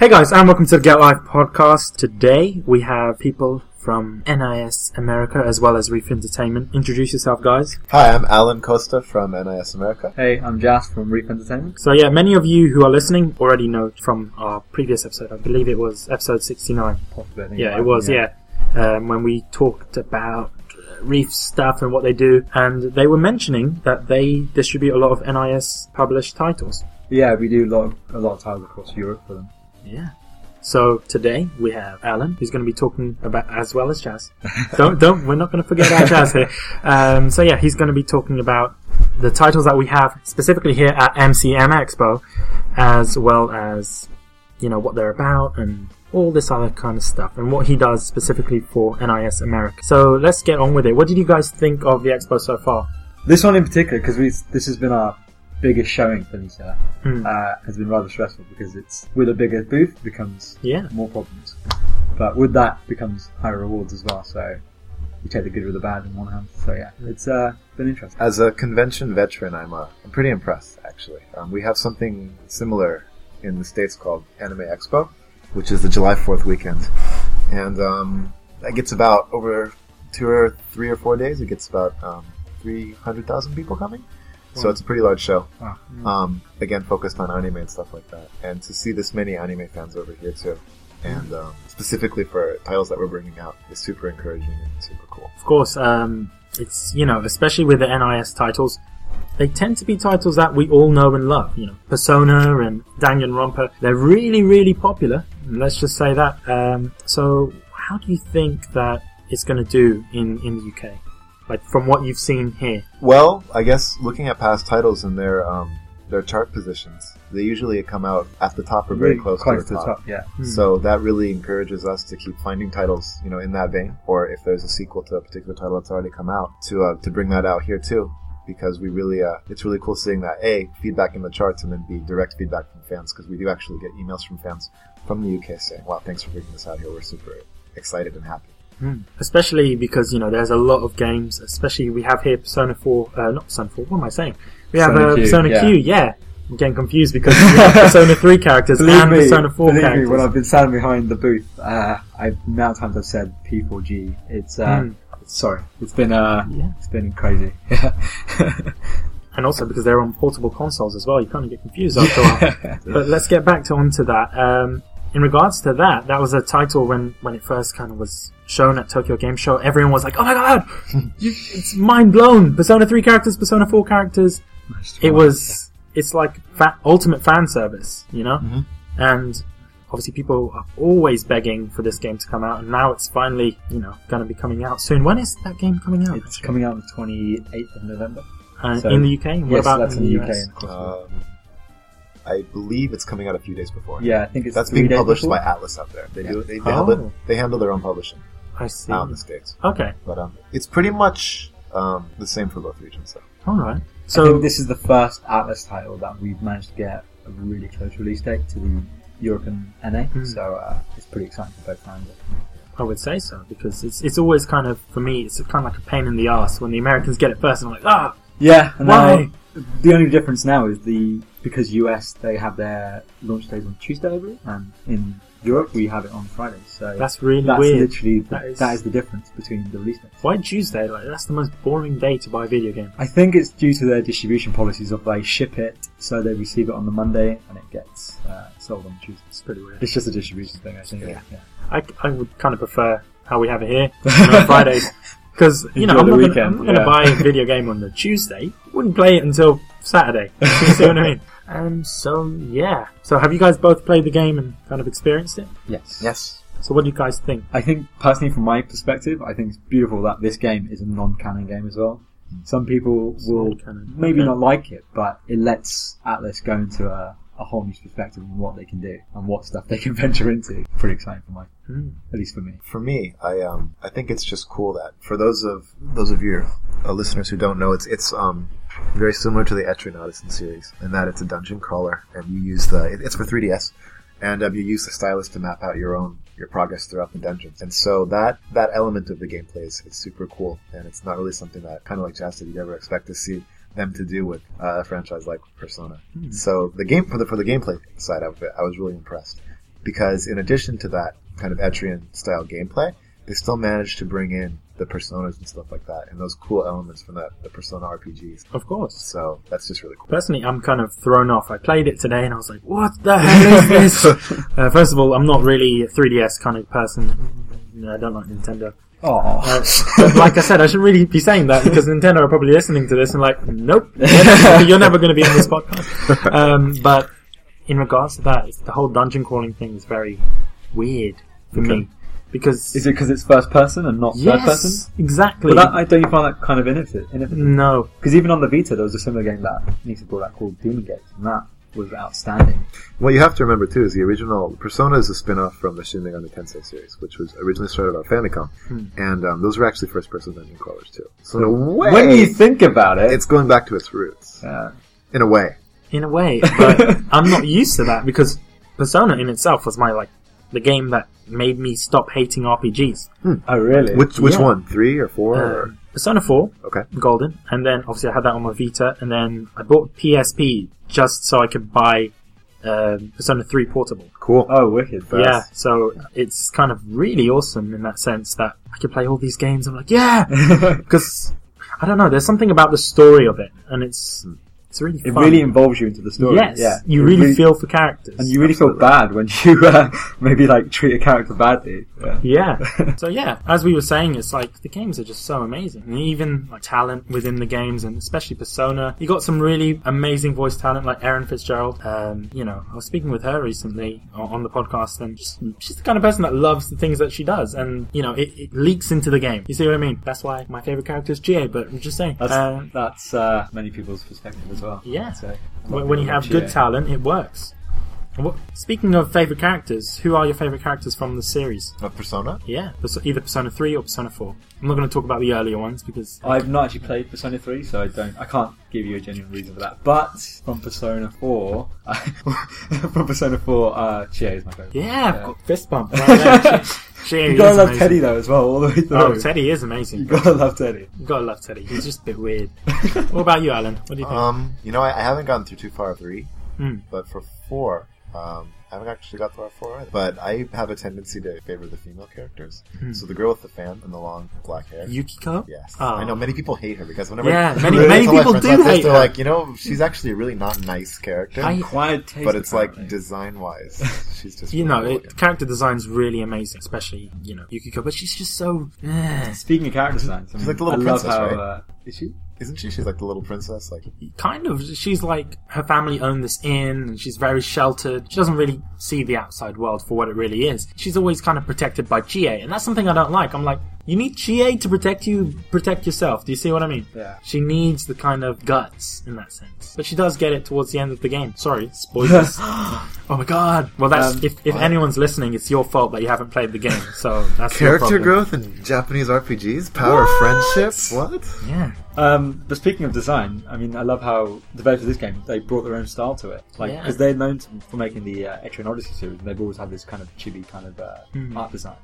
Hey guys, and welcome to the Get Life podcast. Today we have people from NIS America as well as Reef Entertainment. Introduce yourself, guys. Hi, I'm Alan Costa from NIS America. Hey, I'm Jas from Reef Entertainment. So yeah, many of you who are listening already know from our previous episode. I believe it was episode 69. Possibly, Yeah, it was, be, yeah. Um, when we talked about uh, Reef stuff and what they do, and they were mentioning that they distribute a lot of NIS published titles. Yeah, we do a lot of, a lot of titles across Europe for them. Yeah. So today we have Alan, who's going to be talking about as well as Jazz. don't don't we're not going to forget our Jazz here. Um, so yeah, he's going to be talking about the titles that we have specifically here at MCM Expo, as well as you know what they're about and all this other kind of stuff, and what he does specifically for NIS America. So let's get on with it. What did you guys think of the expo so far? This one in particular, because this has been our biggest showing for this year, Hmm. uh, has been rather stressful because it's with a bigger booth becomes Yeah. more problems, but with that becomes higher rewards as well. So you take the good with the bad in one hand. So yeah, it's uh, been interesting. As a convention veteran, I'm, uh, I'm pretty impressed, actually. Um, we have something similar in the States called Anime Expo, which is the July 4th weekend. And um, that gets about over two or three or four days, it gets about um, 300,000 people coming. So it's a pretty large show. Wow. Um, again, focused on anime and stuff like that. And to see this many anime fans over here too, and um, specifically for titles that we're bringing out, is super encouraging and super cool. Of course, um, it's you know, especially with the NIS titles, they tend to be titles that we all know and love. You know, Persona and Danganronpa. They're really, really popular. Let's just say that. Um, so, how do you think that it's going to do in in the UK? Like from what you've seen here. Well, I guess looking at past titles and their um, their chart positions, they usually come out at the top or very Really close close to the top. Yeah, Hmm. So that really encourages us to keep finding titles, you know, in that vein, or if there's a sequel to a particular title that's already come out, to uh, to bring that out here too, because we really, uh, it's really cool seeing that a feedback in the charts and then b direct feedback from fans, because we do actually get emails from fans from the UK saying, "Wow, thanks for bringing this out here. We're super excited and happy." Especially because you know there's a lot of games. Especially we have here Persona 4. Uh, not Persona 4. What am I saying? We have Persona uh, Q, Persona yeah. Q. Yeah. I'm getting confused because we have Persona 3 characters Believe and me, Persona 4 believe characters. me, when I've been standing behind the booth, uh, I've of times I've said P4G. It's uh, Mm. sorry, it's been uh, Yeah. it's been crazy. and also because they're on portable consoles as well, you kind of get confused after a while. But let's get back to onto that. Um, in regards to that, that was a title when when it first kind of was shown at Tokyo Game Show. Everyone was like, "Oh my god, it's mind blown!" Persona three characters, Persona four characters. It was it's like fa- ultimate fan service, you know. Mhm. And obviously, people are always begging for this game to come out, and now it's finally you know going to be coming out soon. When is that game coming out? It's coming out on the 28th of November. uh, so- in the UK. And what yes, about that's in the, UK. US? and across Europe. Um, I believe it's coming out a few days before. yeah, I think it's That's three being days published before. by Atlus out there. They do. They, they, Oh. handle, it- they handle their own publishing I see. out in the states. Okay, But um, it's pretty much um, the same for both regions. So. all right. I So think this is the first Atlus title that we've managed to get a really close release date to the European NA. Hmm. So uh, it's pretty exciting for both fans. I would say so because it's it's always kind of for me it's kind of like a pain in the ass when the Americans get it first and I'm like ah Yeah, and Why? now the only difference now is the because US they have their launch days on Tuesday, I believe, and in Europe we have it on Fridays. So that's really that's weird. literally the, That is- that is the difference between the release dates. Why Tuesday? Like that's the most boring day to buy a video game. I think it's due to their distribution policies of they ship it so they receive it on the Monday and it gets uh, sold on Tuesday. It's pretty weird. It's just a distribution thing, I think. Yeah. yeah. I, I would kind of prefer how we have it here on Fridays because you know I'm not, gonna, I'm not gonna yeah. buy a video game on the Tuesday. Wouldn't play it until Saturday. you see what I mean? Um. So yeah. So have you guys both played the game and kind of experienced it? Yes. Yes. So what do you guys think? I think personally, from my perspective, I think it's beautiful that this game is a non-canon game as well. Some people will non-canon, maybe okay. not like it, but it lets Atlus go into a, a whole new perspective on what they can do and what stuff they can venture into. Pretty exciting for my, Hmm. at least for me. For me, I um I think it's just cool that for those of those of your uh, listeners who don't know, it's it's um very similar to the Etrian Odyssey series in that it's a dungeon crawler and you use the it- it's for 3DS and um, you use the stylus to map out your own your progress throughout the dungeons. And so that that element of the gameplay is, is super cool and it's not really something that kind of like Jazz did you'd ever expect to see them to do with uh, a franchise like Persona. So the game for the for the gameplay side of it, I was really impressed. because in addition to that kind of Etrian style gameplay, they still managed to bring in the personas and stuff like that, and those cool elements from that the Persona RPGs. Of course. So that's just really cool. Personally, I'm kind of thrown off. I played it today and I was like, what the hell is this? uh, first of all, I'm not really a 3DS kind of person. No, I don't like Nintendo. Oh, Uh, like I said, I shouldn't really be saying that because Nintendo are probably listening to this and like, nope, you're never going to be on this podcast. Um, but in regards to that, the whole dungeon crawling thing is very weird for me because is it because it's first person and not yes, third person? exactly. But that, I don't you find that kind of innovative? innovative? no, Because even on the Vita, there was a similar game that NISA brought out called Demon Gaze, and that was outstanding. What you have to remember too is the original Persona is a spin-off from the Shin Megami Tensei series, which was originally started on Famicom, Hmm. and um, those were actually first-person dungeon crawlers too. So in a way, When you think about it, it's going back to its roots. uh, In a way, in a way, but I'm not used to that because Persona in itself was my like the game that made me stop hating RPGs. oh really? which which Yeah. one? Three or four? Uh, or, Persona 4, okay, Golden, and then obviously I had that on my Vita, and then I bought PSP just so I could buy um Persona 3 Portable. cool. oh, wicked. Fast. Yeah, so it's kind of really awesome in that sense that I can play all these games. I'm like, yeah, because I don't know. There's something about the story of it, and it's it's really It fun. really involves you into the story. yes, yeah. you It really, feel for characters, and you really feel bad when you uh, maybe like treat a character badly. Yeah. Yeah. so yeah, as we were saying, it's like the games are just so amazing. And even like talent within the games and especially Persona. You got some really amazing voice talent like Erin Fitzgerald. Um, you know, I was speaking with her recently on the podcast and just, she's the kind of person that loves the things that she does and, you know, it, it leaks into the game. You see what I mean? That's why my favorite character is Chie, but I'm just saying. That's uh, that's uh, many people's perspective as well. Yeah. So, when, when you have good talent, it works. What, speaking of favorite characters, who are your favorite characters from the series? Of Persona? Yeah, Pers- either Persona 3 or Persona 4. I'm not going to talk about the earlier ones because I've not actually played Persona 3, so I don't. I can't give you a genuine reason for that. But from Persona 4, from Persona 4, uh, Chie is my favorite. Yeah, I've got fist bump right. She, You gotta love amazing. Teddy though as well, all the way through. Oh, Teddy is amazing. You gotta love Teddy. You gotta love Teddy. He's just a bit weird. what about you, Alan? What do you think? Um, you know, I, I haven't gone through too far three, Hmm. but for four, um, I haven't actually got through four either. But I have a tendency to favor the female characters. Hmm. So the girl with the fan and the long black hair. Yukiko? Yes, Oh. I know many people hate her because whenever Yeah, many- many people do about this, hate they're like, you know, she's actually a really not nice character. I- Quiet taste. but it's like design wise, she's just You really know, cool it, character design's really amazing, especially, you know, Yukiko, but she's just so... eh. Speaking of character design, I mean, like the little I love princess, how, right? uh, is she? Isn't she? She's like the little princess. Like kind of she's like her family own this inn and she's very sheltered she doesn't really see the outside world for what it really is she's always kind of protected by Chie and that's something I don't like I'm like you need Chie to protect you protect yourself do you see what I mean Yeah. she needs the kind of guts in that sense but she does get it towards the end of the game sorry spoilers oh my god well that's Um, if, if what? anyone's listening it's your fault that you haven't played the game so that's character problem. growth in Japanese RPGs, power of friendship. What? yeah Um, but speaking of design, I mean, I love how developers of this game they brought their own style to it. Like, Yeah. because they're known to, for making the uh, Etrian Odyssey series, and they've always had this kind of chibi kind of uh, Hmm. art design.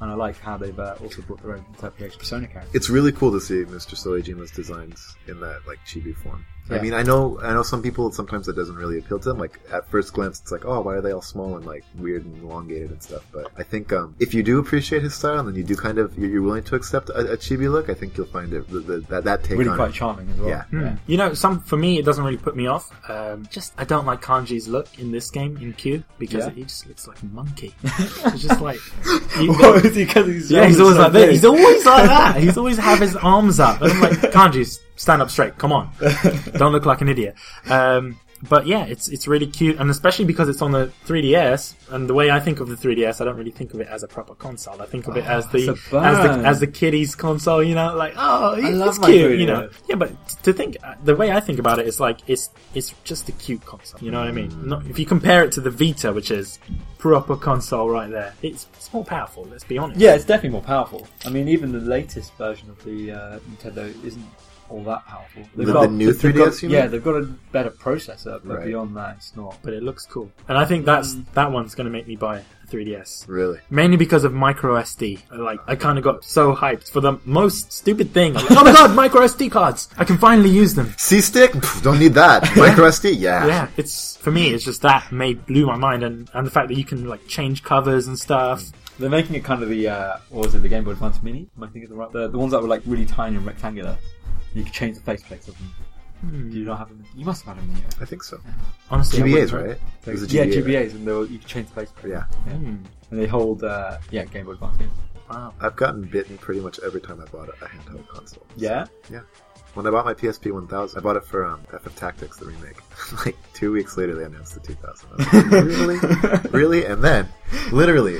And I like how they've uh, also brought their own interpretation of Persona characters. It's really cool to see Mr. Soejima's designs in that like chibi form. I mean, I know, I know some people sometimes it doesn't really appeal to them. Like at first glance, it's like, oh, why are they all small and like weird and elongated and stuff? But I think um, if you do appreciate his style and then you do kind of you're, you're willing to accept a, a chibi look, I think you'll find it the, the, that that take really on quite it. charming as well. Yeah. Hmm. You know, some for me it doesn't really put me off. Um, just I don't like Kanji's look in this game in Q because Yeah. he just looks like a monkey. it's just like you- What is he? Because he's yeah, he's always so like that. big? He's always like that. He's always have his arms up, and I'm like, Kanji, stand up straight. Come on, don't look like an idiot. Um, but yeah, it's it's really cute, and especially because it's on the 3DS. And the way I think of the 3DS, I don't really think of it as a proper console. I think of it as the Oh, as the as the kiddies console. You know, like oh, it's love my cute. You 3DS. know, yeah. But to think the way I think about it is like it's it's just a cute console. You know what I mean? Not, if you compare it to the Vita, which is proper console right there, it's it's more powerful. Let's be honest. Yeah, it's definitely more powerful. I mean, even the latest version of the uh, Nintendo isn't all that powerful. The- the new they've 3DS, got- you yeah, they've got a better processor, but Right. beyond that, it's not. but it looks cool. And I think that's that one's going to make me buy a 3DS. Really? Mainly because of micro SD. Like, I kind of got so hyped for the most stupid thing. Like, oh my god, micro SD cards! I can finally use them. C stick? Don't need that. Micro SD? Yeah. Yeah, it's for me. It's just that made blew my mind, and and the fact that you can like change covers and stuff. They're making it kind of the uh, what was it, the Game Boy Advance Mini? Am I thinking the right? The, the ones that were like really tiny and rectangular. You could change the faceplates of them. Hmm. Do you not have them? You must have had them. in I think so. Honestly, GBAs, right? It was a yeah, GBA, GBAs, and they were, you could change the faceplate. Yeah. Hmm. and they hold uh, yeah Game Boy Advance games. Wow. I've gotten bitten pretty much every time I bought a, a handheld console. Yeah, Yeah. When I bought my PSP 1000, I bought it for um, FF Tactics, the remake. like two weeks later, they announced the 2000. I was like, really? really? And then, literally,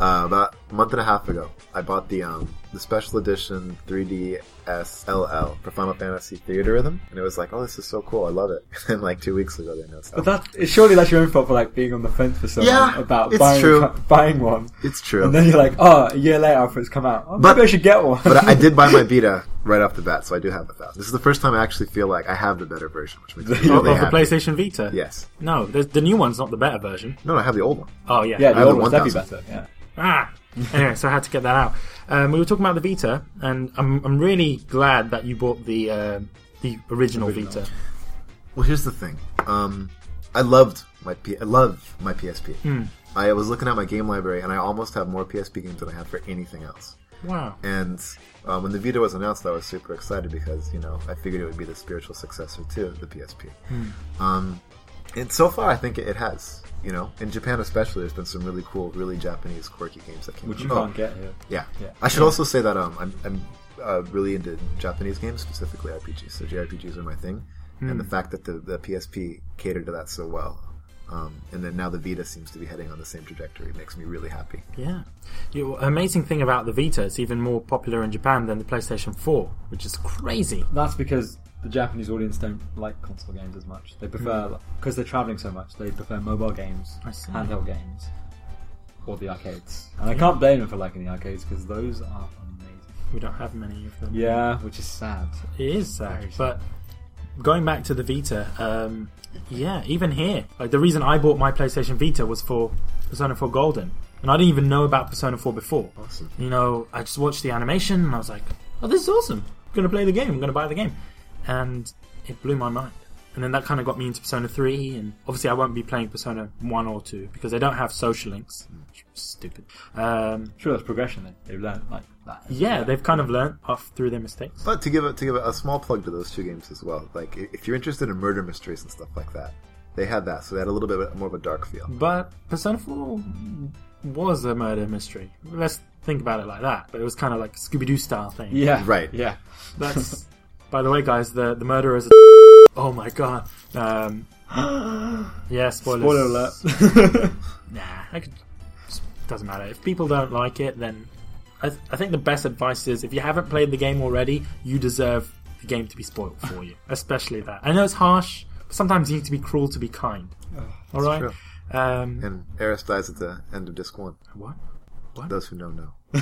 uh, about a month and a half ago, I bought the um, the special edition 3DS LL for Final Fantasy Theatrhythm, and it was like, oh, this is so cool, I love it. And then, like two weeks ago, they announced but it. that surely that's your own fault for like being on the fence for so Yeah, long about it's buying true. buying one, It's true. and then you're like, oh, a year later after it's come out, oh, But- maybe I should get one. but I did buy my Vita right off the bat, so I do have the thousand. This is the first time I actually feel like I have the better version, which makes me Of, really of the happy. PlayStation Vita. Yes. No, the, the new one's not the better version. No, no, I have the old one. Oh yeah. yeah, I the have old the one's definitely 1000. better. Yeah. Ah. Anyway, so I had to get that out. Um, we were talking about the Vita, and I'm I'm really glad that you bought the uh, the original, Original. Vita. Well, here's the thing. Um, I loved my P- I love my PSP. Hmm. I was looking at my game library, and I almost have more PSP games than I have for anything else. Wow. And um, when the Vita was announced, I was super excited because you know I figured it would be the spiritual successor to the PSP. Um, and so far, I think it, it has. You know, in Japan especially, there's been some really cool, really Japanese, quirky games that came. Out. Which out. you Oh, can't get here. Yeah. Yeah. I should also say that um, I'm, I'm uh, really into Japanese games, specifically RPGs. So JRPGs are my thing, and the fact that the, the PSP catered to that so well, um, and then now the Vita seems to be heading on the same trajectory makes me really happy. Yeah. You, amazing thing about the Vita, it's even more popular in Japan than the PlayStation 4, which is crazy. That's because the Japanese audience don't like console games as much. They prefer because they're traveling so much. They prefer mobile games, I see. handheld games, or the arcades. And I can't blame them for liking the arcades because those are amazing. We don't have many of them. Yeah, which is sad. It is sad. Very. But going back to the Vita, um, yeah, even here, like the reason I bought my PlayStation Vita was for Persona 4 Golden. And I didn't even know about Persona 4 before. Awesome. You know, I just watched the animation and I was like, oh, this is awesome. I'm going to play the game. I'm going to buy the game. And it blew my mind. And then that kind of got me into Persona 3. And obviously, I won't be playing Persona 1 or 2 because they don't have social links. Stupid. Um, Sure, that's progression. Then they've learned like that. yeah, they've kind of learned off through their mistakes. But to give a, to give a, a small plug to those two games as well, like if you're interested in murder mysteries and stuff like that, they had that, so they had a little bit more of a dark feel. But Persona 4 was a murder mystery. Let's think about it like that. But it was kind of like a Scooby Doo style thing. Yeah. Right. Yeah. That's. by the way, guys, the the murderer is. A, oh my god. Um, yeah, spoilers. Spoiler alert. Nah, I could. Doesn't matter. If people don't like it, then I, th- I think the best advice is if you haven't played the game already, you deserve the game to be spoiled for you. Especially that. I know it's harsh, but sometimes you need to be cruel to be kind. All right. true. Um, And Aeris dies at the end of disc one. what? Those who know know. you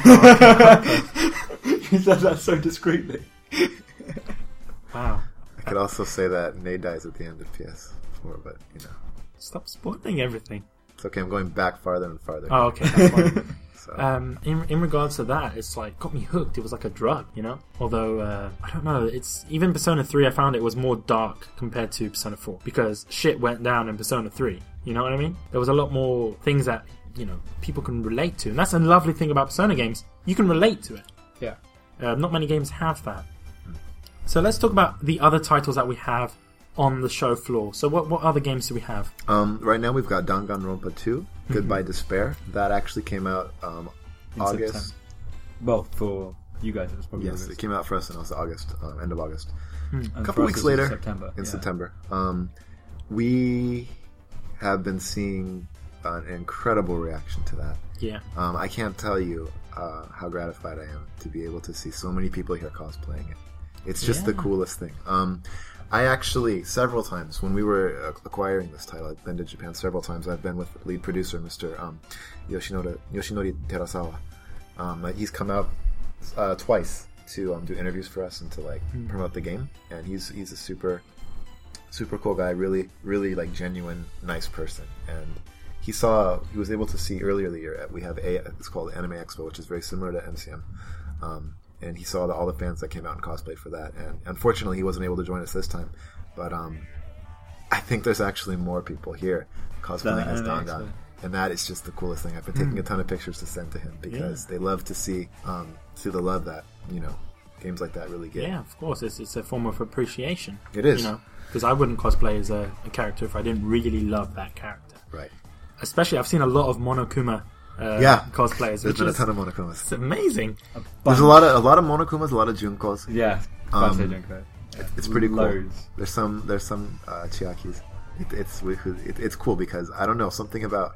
said that so discreetly. Wow. I could also say that Nate dies at the end of PS4, but you know, Stop spoiling everything. it's okay. I'm going back farther and farther. Oh, okay. So, um, in in regards to that, it's like got me hooked. It was like a drug, you know. Although uh, I don't know, it's even Persona Three. I found it was more dark compared to Persona Four because shit went down in Persona Three. You know what I mean? There was a lot more things that you know people can relate to, and that's a lovely thing about Persona games. You can relate to it. Yeah. Uh, not many games have that. So let's talk about the other titles that we have on the show floor. So what what other games do we have? um, right now we've got Danganronpa 2, Goodbye Despair. That actually came out um, August. September. Well, for you guys, it was probably Yes, it came out for us in also August, uh, end of August. And A couple weeks it was later, September. in yeah. September. Um, we have been seeing an incredible reaction to that. Yeah. Um, I can't tell you uh, how gratified I am to be able to see so many people here cosplaying it. It's just the coolest thing. Um, I actually several times when we were uh, acquiring this title, I've been to Japan several times. I've been with lead producer Mr. Um, Yoshinori Yoshinori Terasawa. Um, he's come out uh, twice to um, do interviews for us and to like promote the game. And he's he's a super super cool guy, really really like genuine nice person. And he saw he was able to see earlier the year. We have a it's called Anime Expo, which is very similar to MCM. Um, and he saw the, all the fans that came out and cosplayed for that. And unfortunately, he wasn't able to join us this time. But um, I think there's actually more people here cosplaying as Dangan. And that is just the coolest thing. I've been taking a ton of pictures to send to him because they love to see um, see the love that you know games like that really get. Yeah, of course. It's, it's a form of appreciation. It is. You know, because I wouldn't cosplay as a, a character if I didn't really love that character. Right. Especially, I've seen a lot of Monokuma uh, Yeah. cosplayers, There's which been a ton of Monokumas. it's amazing. There's a lot of a lot of Monokumas, a lot of Junkos. Yeah, Um, Junko. Yeah, It's pretty cool. Loads. There's some there's some uh, Chiakis. It, it's it, it's cool because I don't know something about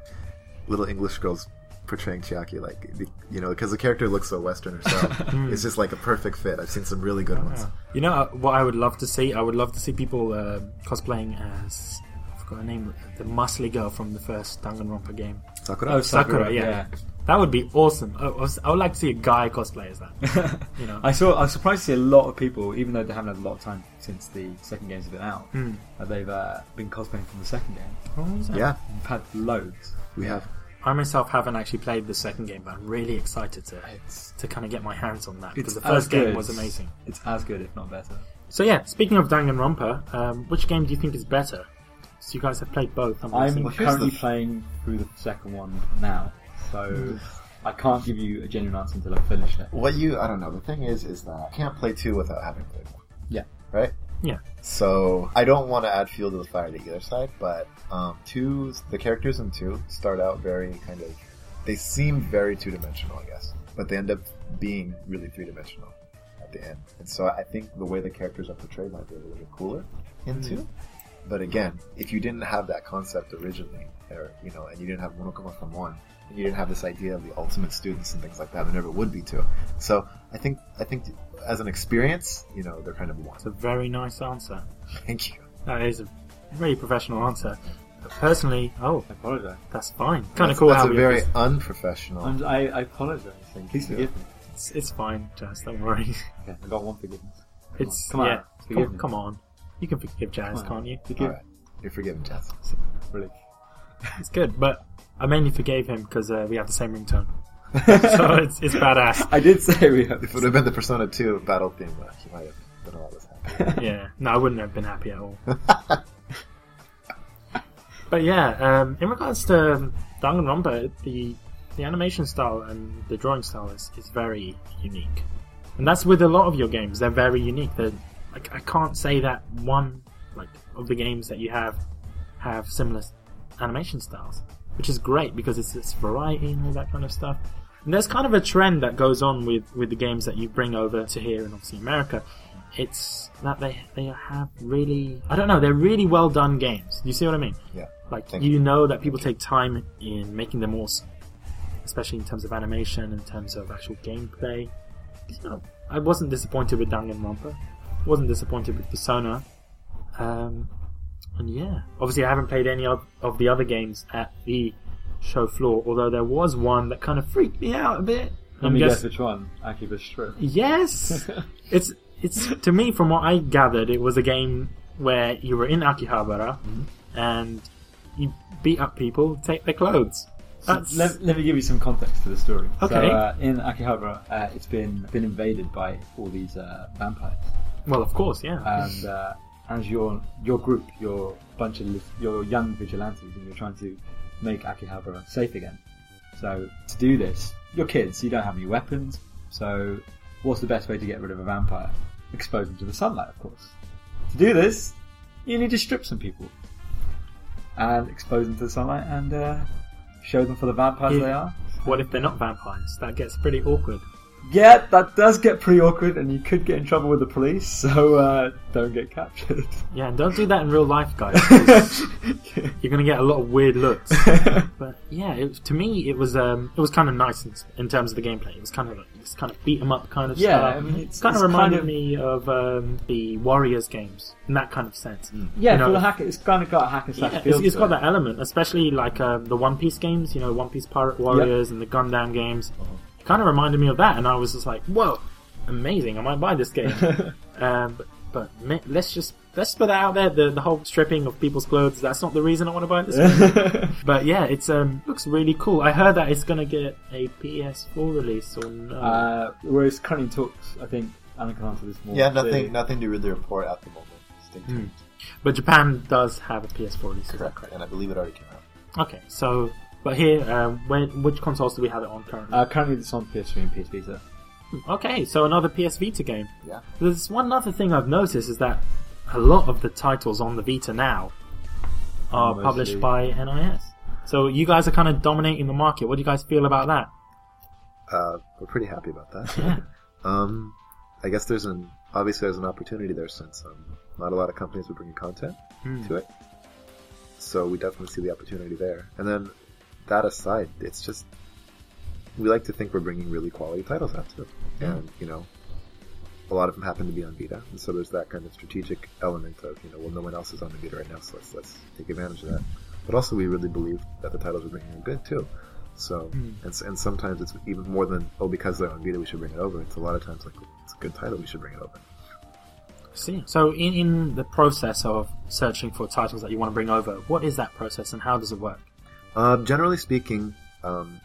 little English girls portraying Chiaki like you know because the character looks so Western herself. it's just like a perfect fit. I've seen some really good ones. You know uh, what I would love to see? I would love to see people uh, cosplaying as I forgot her name, the muscly girl from the first Danganronpa game. Sakura. Oh, Sakura, Sakura, yeah. yeah. That would be awesome. I, I was- I would like to see a guy cosplay as that. You know, I saw. I was surprised to see a lot of people, even though they haven't had a lot of time since the second game's been out, that they've uh, been cosplaying from the second game. What was that? yeah, We've had loads. we have. I myself haven't actually played the second game, but I'm really excited to It's to kind of get my hands on that because the first as game was amazing. It's as good, if not better. So yeah, speaking of Danganronpa, um, which game do you think is better? So you guys have played both. I'm I'm currently the- playing through the second one now, so I can't give you a genuine answer until I've finished it. What you I don't know. The thing is, is that I can't play two without having played one. Yeah. Right. Yeah. So I don't want to add fuel to the fire to either side, but um, two the characters in two start out very kind of they seem very two dimensional, I guess, but they end up being really three dimensional at the end. And so I think the way the characters are portrayed might be a little bit cooler in two. But again, if you didn't have that concept originally, or you know, and you didn't have Monokuma from one, and you didn't have this idea of the ultimate students and things like that, there never would be two. So I think I think as an experience, you know, they're kind of one. It's a very nice answer. Thank you. That is a very professional answer. But personally, oh, I apologize. that's fine. Kind of cool That's how a we- very unprofessional. I'm, I, I apologize. Please forgive me. It's, it's fine, Jazz. Don't worry. Okay, I got one forgiveness. It's Come on, yeah. Come, come on. You can forgive Jazz, can't you? Forgive All right, you're forgiven, Jazz. Really. It's good, but I mainly forgave him because uh, we have the same ringtone, so it's it's badass. I did say we have. If it would have been the Persona 2 battle theme, uh, he might have been a lot less happy. Yeah, no, I wouldn't have been happy at all. but yeah, um, in regards to Danganronpa, the the animation style and the drawing style is, is very unique, and that's with a lot of your games. They're very unique. They're, like, I can't say that one like of the games that you have have similar animation styles, which is great because it's this variety and all that kind of stuff. And there's kind of a trend that goes on with, with the games that you bring over to here and obviously America. It's that they they have really I don't know they're really well done games. You see what I mean? Yeah. Like Thank you know that people take time in making them awesome, especially in terms of animation, in terms of actual gameplay. You know, I wasn't disappointed with Danganronpa. Wasn't disappointed with Persona. Um, and yeah, obviously I haven't played any of, of the other games at the show floor, although there was one that kind of freaked me out a bit. Let me guess- guess which one. Akiba's Trip. Yes, it's it's to me from what I gathered, it was a game where you were in Akihabara and you beat up people, take their clothes. Let, let me give you some context to the story. Okay. So, uh, in Akihabara, uh, it's been been invaded by all these uh, vampires, well, of course, yeah. and uh, as your your group, your bunch of your young vigilantes, and you're trying to make Akihabara safe again. So to do this, you're kids, you don't have any weapons. So what's the best way to get rid of a vampire? Expose them to the sunlight, of course. To do this, you need to strip some people and expose them to the sunlight and uh, show them for the vampires Yeah. they are. what if they're not vampires? That gets pretty awkward. Yeah, that does get pretty awkward, and you could get in trouble with the police. So uh, don't get captured. Yeah, and don't do that in real life, guys. You're gonna get a lot of weird looks. But yeah, it, to me, it was um, it was kind of nice in, in terms of the gameplay. It was kind of like, it's kind of beat 'em up kind of Yeah, stuff. I mean, it's- kind of reminded kind of- me of um, the Warriors games in that kind of sense. yeah, You know, for the hack, it's kind of got a hack and slash Yeah, feel it's, it's to got it. that element, especially like uh, the One Piece games. You know, One Piece Pirate Warriors and the Gundam games. Uh-huh. Kind of reminded me of that, and I was just like, "Whoa, amazing. I might buy this game. um, but, but ma- let's just let's put that out there. The the whole stripping of people's clothes. That's not the reason I want to buy this. game. But yeah, it's um looks really cool. I heard that it's gonna get a PS4 release or no. uh, we're it's currently talks. I think Alan can answer this more. Yeah, clearly. nothing, nothing to really report at the moment. Stay tuned. but Japan does have a PS4 release. Is that Correct. correct? And I believe it already came out. Okay, so but here, um, when which consoles do we have it on currently? Uh, currently, it's on PS3 and PS Vita. okay, so another PS Vita game. Yeah. There's one other thing I've noticed is that a lot of the titles on the Vita now are Mostly. published by NIS. So you guys are kind of dominating the market. What do you guys feel about that? Uh, we're pretty happy about that. um, I guess there's an obviously there's an opportunity there since um, not a lot of companies are bringing content Hmm. to it. So we definitely see the opportunity there. And then that aside, it's just we like to think we're bringing really quality titles out too, and you know. A lot of them happen to be on Vita, and so there's that kind of strategic element of, you know, well, no one else is on the Vita right now, so let's let's take advantage of that. But also, we really believe that the titles we're bringing are good too. So, hmm. and, and sometimes it's even more than oh, because they're on Vita, we should bring it over. It's a lot of times like it's a good title, we should bring it over. See. So in, in the process of searching for titles that you want to bring over, what is that process and how does it work? Uh, generally speaking, um,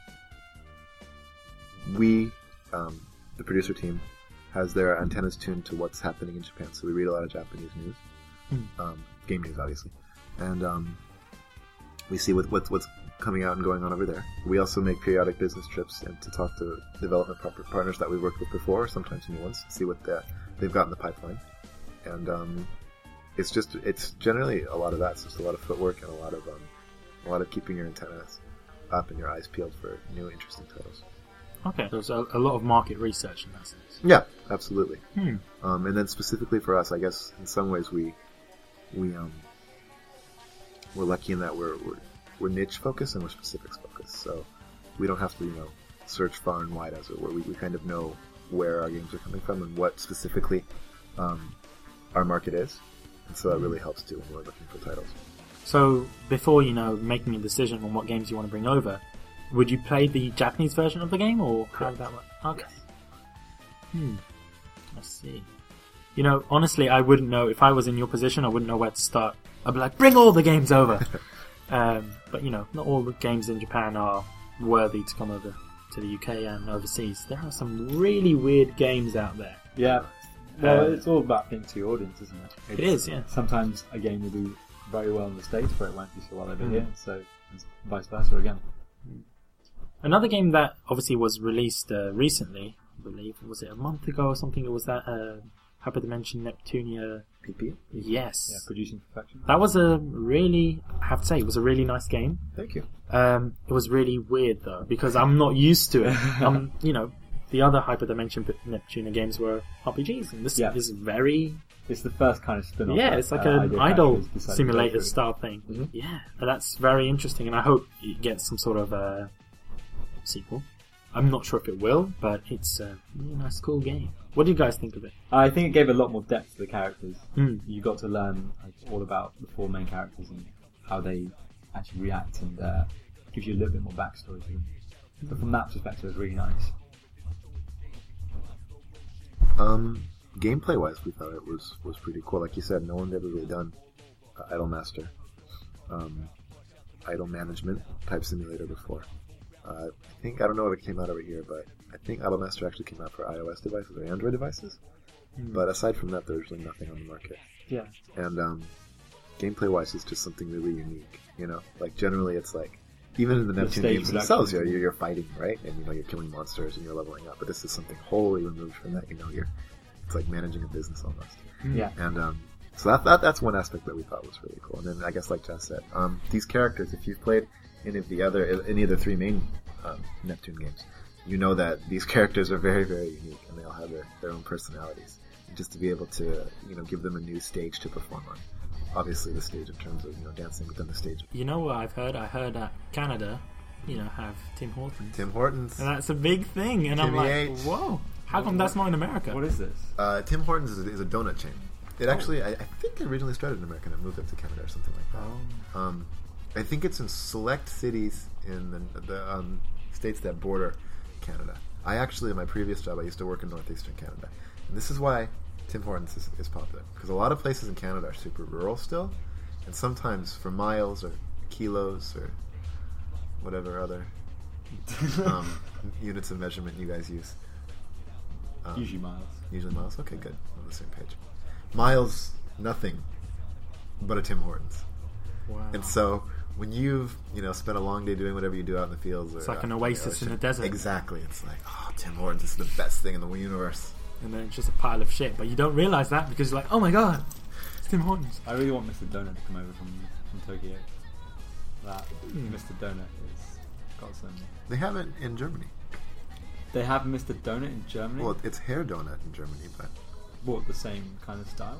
we, um, the producer team, has their antennas tuned to what's happening in Japan. So we read a lot of Japanese news, um, game news, obviously, and um, we see what, what, what's coming out and going on over there. We also make periodic business trips and to talk to development partners that we've worked with before, sometimes new ones, to see what the, they've got in the pipeline, and um, it's just it's generally a lot of that. It's just a lot of footwork and a lot of um, a lot of keeping your antennas up and your eyes peeled for new interesting titles. Okay. There's a, a lot of market research in that sense. Yeah, absolutely. Hmm. Um, and then specifically for us, I guess in some ways we we um, we're lucky in that we're, we're we're niche focused and we're specifics focused. So we don't have to you know search far and wide as it were. We, we kind of know where our games are coming from and what specifically um, our market is, and so that really helps too when we're looking for titles. So before you know making a decision on what games you want to bring over, would you play the Japanese version of the game or how would that work? Okay. Hmm. I see. You know, honestly, I wouldn't know if I was in your position. I wouldn't know where to start. I'd be like, bring all the games over. um, but you know, not all the games in Japan are worthy to come over to the UK and overseas. There are some really weird games out there. Yeah. Well, Uh, it's all about thinking to your audience, isn't it? It It's- yeah. Sometimes a game will do very well in the States, but it won't do so well over Mm. here, so vice versa again. Another game that obviously was released uh, recently, I believe, was it a month ago or something? It was that uh, Hyperdimension Neptunia. PP. Yes, Yeah, producing perfection. that was a really, I have to say, it was a really nice game. Thank you. Um, it was really weird though because I'm not used to it. um, you know, the other Hyperdimension Neptunia games were RPGs, and this Yeah. is very It's the first kind of spin-off. yeah, that, it's like uh, an Idea idol Factory's decided to go simulator style thing. Mhm. Yeah, and that's very interesting, and I hope it gets some sort of uh, sequel. I'm not sure if it will, but it's a really nice, cool game. What do you guys think of it? I think it gave a lot more depth to the characters. Hmm. You got to learn like, all about the four main characters and how they actually react, and uh, gives you a little bit more backstory to them. So from that perspective, it's really nice. Um, gameplay wise, we thought it was was pretty cool. Like you said, no one's ever really done uh, Idol Master, um, idol management type simulator before. Uh, I think I don't know if it came out over here, but I think Idol Master actually came out for iOS devices or Android devices. But aside from that, there's really nothing on the market. Yeah. And um, gameplay wise, it's just something really unique. You know, like generally, it's like even in the Neptune games themselves, you're, you're fighting, right? And you know, you're killing monsters and you're leveling up. But this is something wholly removed from that. You know, you're it's like managing a business almost. Yeah. And um, so that, that that's one aspect that we thought was really cool. And then I guess, like Jess said, um, these characters, if you've played any of the other any of the three main um, Neptune games, you know that these characters are very very unique and they all have their, their own personalities. And just to be able to you know give them a new stage to perform on. Obviously, the stage in terms of you know dancing within the stage. You know what I've heard? I heard that Canada, you know, have Tim Hortons. Tim Hortons. And that's a big thing, and I'm like, H. whoa, how come that's not in America? What is this? Uh, Tim Hortons is a, is a donut chain. It actually, I, I think, it originally started in America and moved up to Canada or something like that. Oh. Um, I think it's in select cities in the, the um, states that border Canada. I actually, in my previous job, I used to work in northeastern Canada, and this is why Tim Hortons is, is popular because a lot of places in Canada are super rural still, and sometimes for miles or kilos or whatever other um, units of measurement you guys use. Um, Usually miles. Usually miles. Okay, good. We're on the same page. Miles, nothing but a Tim Hortons. Wow. And so when you've you know spent a long day doing whatever you do out in the fields, or It's like an oasis in ocean, the desert. Exactly. It's like oh, Tim Hortons is the best thing in the universe. and then it's just a pile of shit, but you don't realize that because you're like, oh my god, it's Tim Hortons. I really want Mr. Donut to come over from, from Tokyo. That Hmm. Mr. Donut is got some. They have it in Germany. They have Mr. Donut in Germany. Well, it's hair donut in Germany, but what the same kind of style?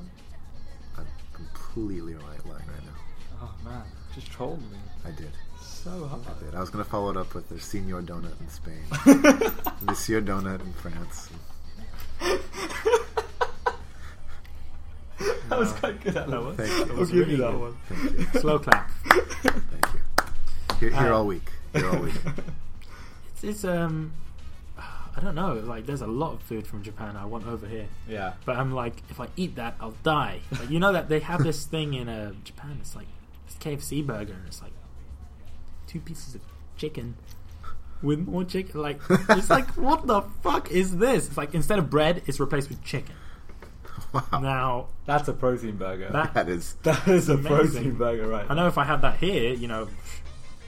I'm completely lying lying right now. Oh man, just trolled me. I did. So hard. I did. I was going to follow it up with the Senor Donut in Spain, Monsieur Donut in France. that was quite good. At that was. Thank you. That I'll was give really you that good. one. Thank you. Slow clap. Thank you. Here, here Uh, all week. Here all week. It's, it's um, I don't know. Like, there's a lot of food from Japan I want over here, Yeah. but I'm like, if I eat that, I'll die. Like, you know that they have this thing in uh, Japan. It's like this KFC burger, and it's like two pieces of chicken with more chicken. Like, it's like, what the fuck is this? It's like instead of bread, it's replaced with chicken. Wow. Now, That's a protein burger. That- That is. that is a protein burger, right? I know if I had that here, you know,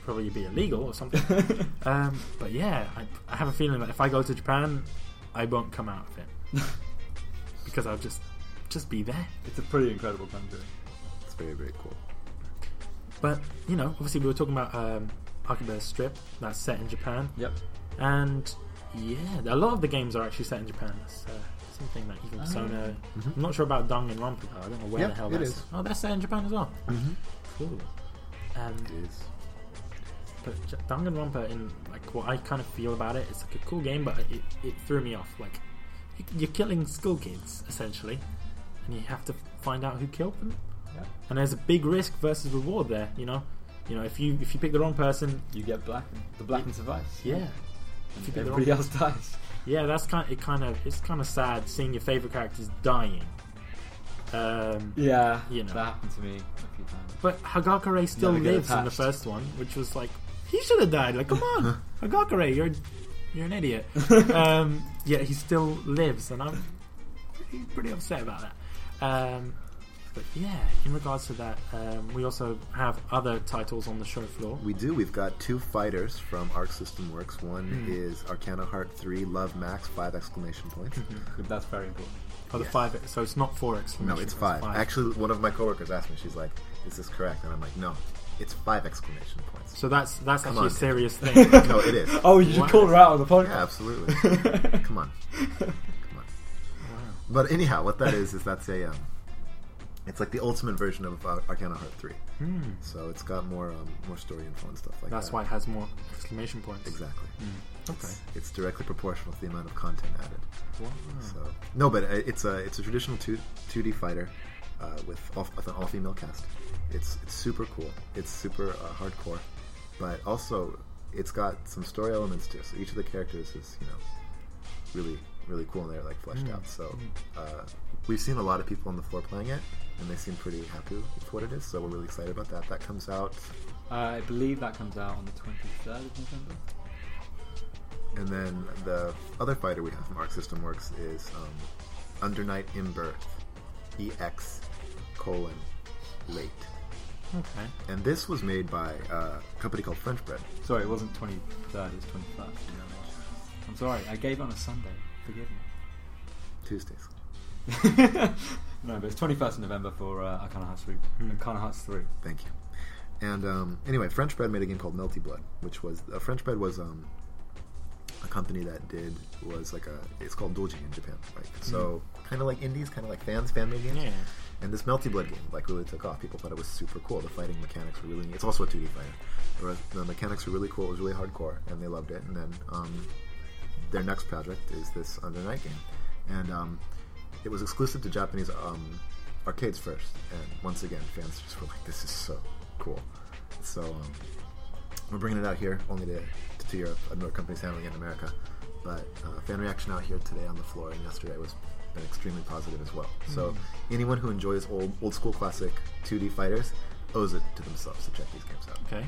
probably be illegal or something. um, but yeah, I, I have a feeling that if I go to Japan, I won't come out of it because I'll just just be there. it's a pretty incredible country. It's very, very cool. But you know, obviously we were talking about um, Akiba's Trip that's set in Japan, Yep. and yeah, a lot of the games are actually set in Japan. That's uh, something that even Ah. Persona. Mhm. I'm not sure about Danganronpa though. I don't know where Yeah, the hell that's. Oh, that's set in Japan as well. Mm-hmm. Cool. Um, It is. Danganronpa, in like what I kind of feel about it, it's like a cool game, but it, it threw me off. Like you- you're killing school kids essentially, and you have to find out who killed them. Yeah. And there's a big risk versus reward there. You know, you know if you if you pick the wrong person, You get black. The black survives. yeah, And If you everybody else dies. yeah, that's kind. It kind of it's kind of sad seeing your favorite characters dying. Um, Yeah. You know. That happened to me a few times. But Hagakure still lives in the first one, which was like he should have died. Like, come on, Hagakure, you're you're an idiot. um, yeah, he still lives, and I'm pretty, pretty upset about that. Um, but yeah, in regards to that, um, we also have other titles on the show floor. We do. We've got two fighters from Arc System Works. One Hmm. is Arcana Heart 3 Love Max, five exclamation points. That's very important. Oh, the Yes. five. So it's not four exclamation. No, exclamation. it's points, five. Actually, one of my coworkers asked me, she's like, is this correct? And I'm like, no, it's five exclamation points. So that's that's Come actually on. a serious thing. no, it is. Oh, you should What? call her out on the Yeah, absolutely. Come on. Come on. But anyhow, what that is, is that's a, um, it's like the ultimate version of uh, Arcana Heart 3. Hmm. So it's got more um, more story info and stuff like that. That's that. why it has more exclamation points. Exactly. Hmm. Okay. It's, it's directly proportional to the amount of content added. Wow. So no, but uh, it's a it's a traditional two two D fighter uh, with all, with an all female cast. It's it's super cool. It's super uh, hardcore, but also it's got some story elements too. So each of the characters is you know really really cool and they're like fleshed Mm. out. So uh, we've seen a lot of people on the floor playing it, and they seem pretty happy with what it is. So we're really excited about that. That comes out, Uh, I believe that comes out on the 23rd of November. and then the other fighter we have from Arc System Works is um, Under Night in EX colon late. Okay. And this was made by uh, a company called French Bread. Sorry, it wasn't 23rd, it was 21st. I'm sorry, I gave on a Sunday. Forgive Tuesdays. me. no, but it's 21st of November for uh, Arcana Hearts 3. Hmm. Arcana Hearts 3. Thank you. And um, anyway, French Bread made a game called Melty Blood, which was uh, French Bread was um, a company that did was like a it's called Doji in Japan, right? So kind of like indies, kind of like fans, fan made games. Yeah. And this Melty Blood game like really took off. People thought it was super cool. The fighting mechanics were really neat. It's also a 2D fighter. The, the mechanics were really cool. It was really hardcore, and they loved it. And then um, their next project is this Under Night game, and um, it was exclusive to Japanese um, arcades first. And once again, fans just were like, "This is so cool." So um, we're bringing it out here only to, to to Europe. Another company's handling it in America. But uh, fan reaction out here today on the floor and yesterday was been extremely positive as well. So anyone who enjoys old old school classic 2D fighters owes it to themselves to check these games out. Okay.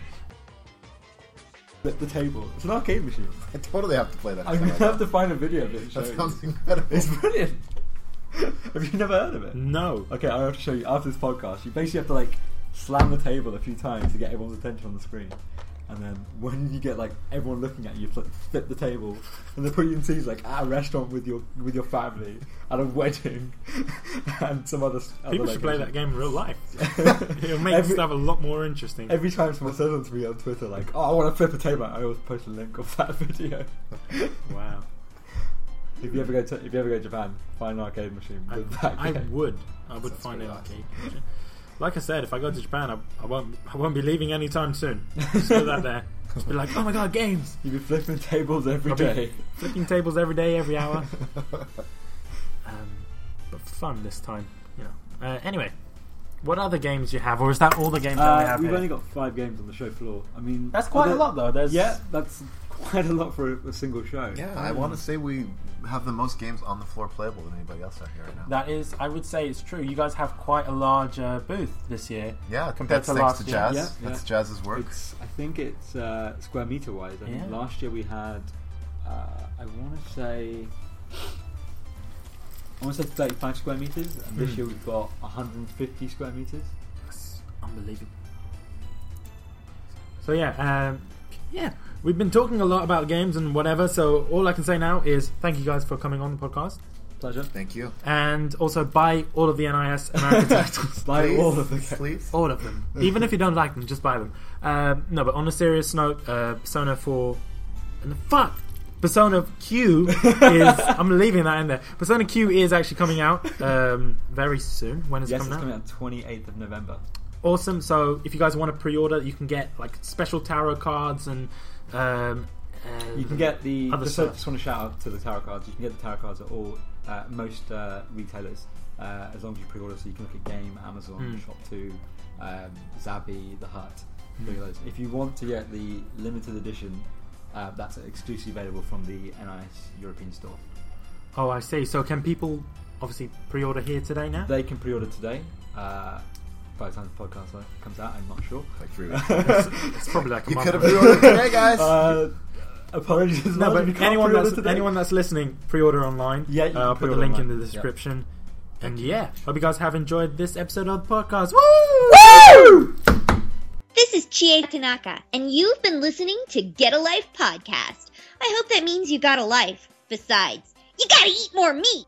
The, the table. It's an arcade machine. I totally have to play that. I'm gonna have to find a video of it. And show that you. sounds incredible. It's brilliant. have you never heard of it? No. Okay, I have to show you after this podcast. You basically have to like slam the table a few times to get everyone's attention on the screen. And then when you get like everyone looking at you, you like, flip the table, and they put you in scenes like at a restaurant with your with your family, at a wedding, and some other. other People should play that game in real life. It'll make Every- stuff a lot more interesting. Every time someone says on to me on Twitter, like, "Oh, I want to flip a table," I always post a link of that video. wow. if you ever go to if you ever go to Japan, find an arcade machine I, that I would. I would Sounds find an arcade. machine. Like I said, if I go to Japan, I, I won't. I won't be leaving anytime soon. Just put that there. Just be like, oh my god, games! You'd be flipping tables every I'll day. Flipping tables every day, every hour. Um, but fun this time, you know. Uh, anyway, what other games do you have, or is that all the games that we Uh, have? we've here? only got five games on the show floor. I mean, That's quite a lot, though. There's Yeah, that's quite a lot for a, a single show. Yeah, I want to say we have the most games on the floor playable than anybody else out here right now. That is, I would say it's true. You guys have quite a large uh, booth this year. yeah, compared that's to thanks last to year. Jazz. Yeah, That's yeah. Jazz's work. It's, I think it's uh, square meter wise. I think last year we had, uh, I want to say, I want to say 35 square meters, and this Hmm. year we've got 150 square meters. That's unbelievable. So yeah, um, yeah, we've been talking a lot about games and whatever. So all I can say now is thank you guys for coming on the podcast, Pleasure. Thank you. and also buy all of the NIS American titles. Buy Please, all of the games. please. All of them. Even if you don't like them, just buy them. Um, no, but on a serious note, uh, Persona 4. And the fuck! Persona Q is. I'm leaving that in there. Persona Q is actually coming out um, very soon. When is Yes, it it's coming out? coming out 28th of November. Awesome. So if you guys want to pre order, you can get like special tarot cards and. Um, uh, You can get the. Other Just, stuff. just want to shout out to the tarot cards. You can get the tarot cards at all uh, most uh, retailers uh, as long as you pre-order. So you can look at Game, Amazon, Mm. Shop Two, um, Zavvi, The Hut. Mm. those. If you want to get the limited edition, uh, that's exclusively available from the NIS European store. Oh, I see. So can people obviously pre order here today now? They can pre-order today. By the time the podcast uh, comes out, I'm not sure. Like three weeks. It's probably like a you month could have away. pre-ordered today, guys. Uh, apologies. No, well but anyone that's today. anyone that's listening, pre-order online. Yeah, you uh, I'll put the pre-order link in the Yeah. description. And yeah, hope you guys have enjoyed this episode of the podcast. Woo! Woo! This is Chie Tanaka, and you've been listening to Get a Life podcast. I hope that means you got a life. Besides, you gotta eat more meat.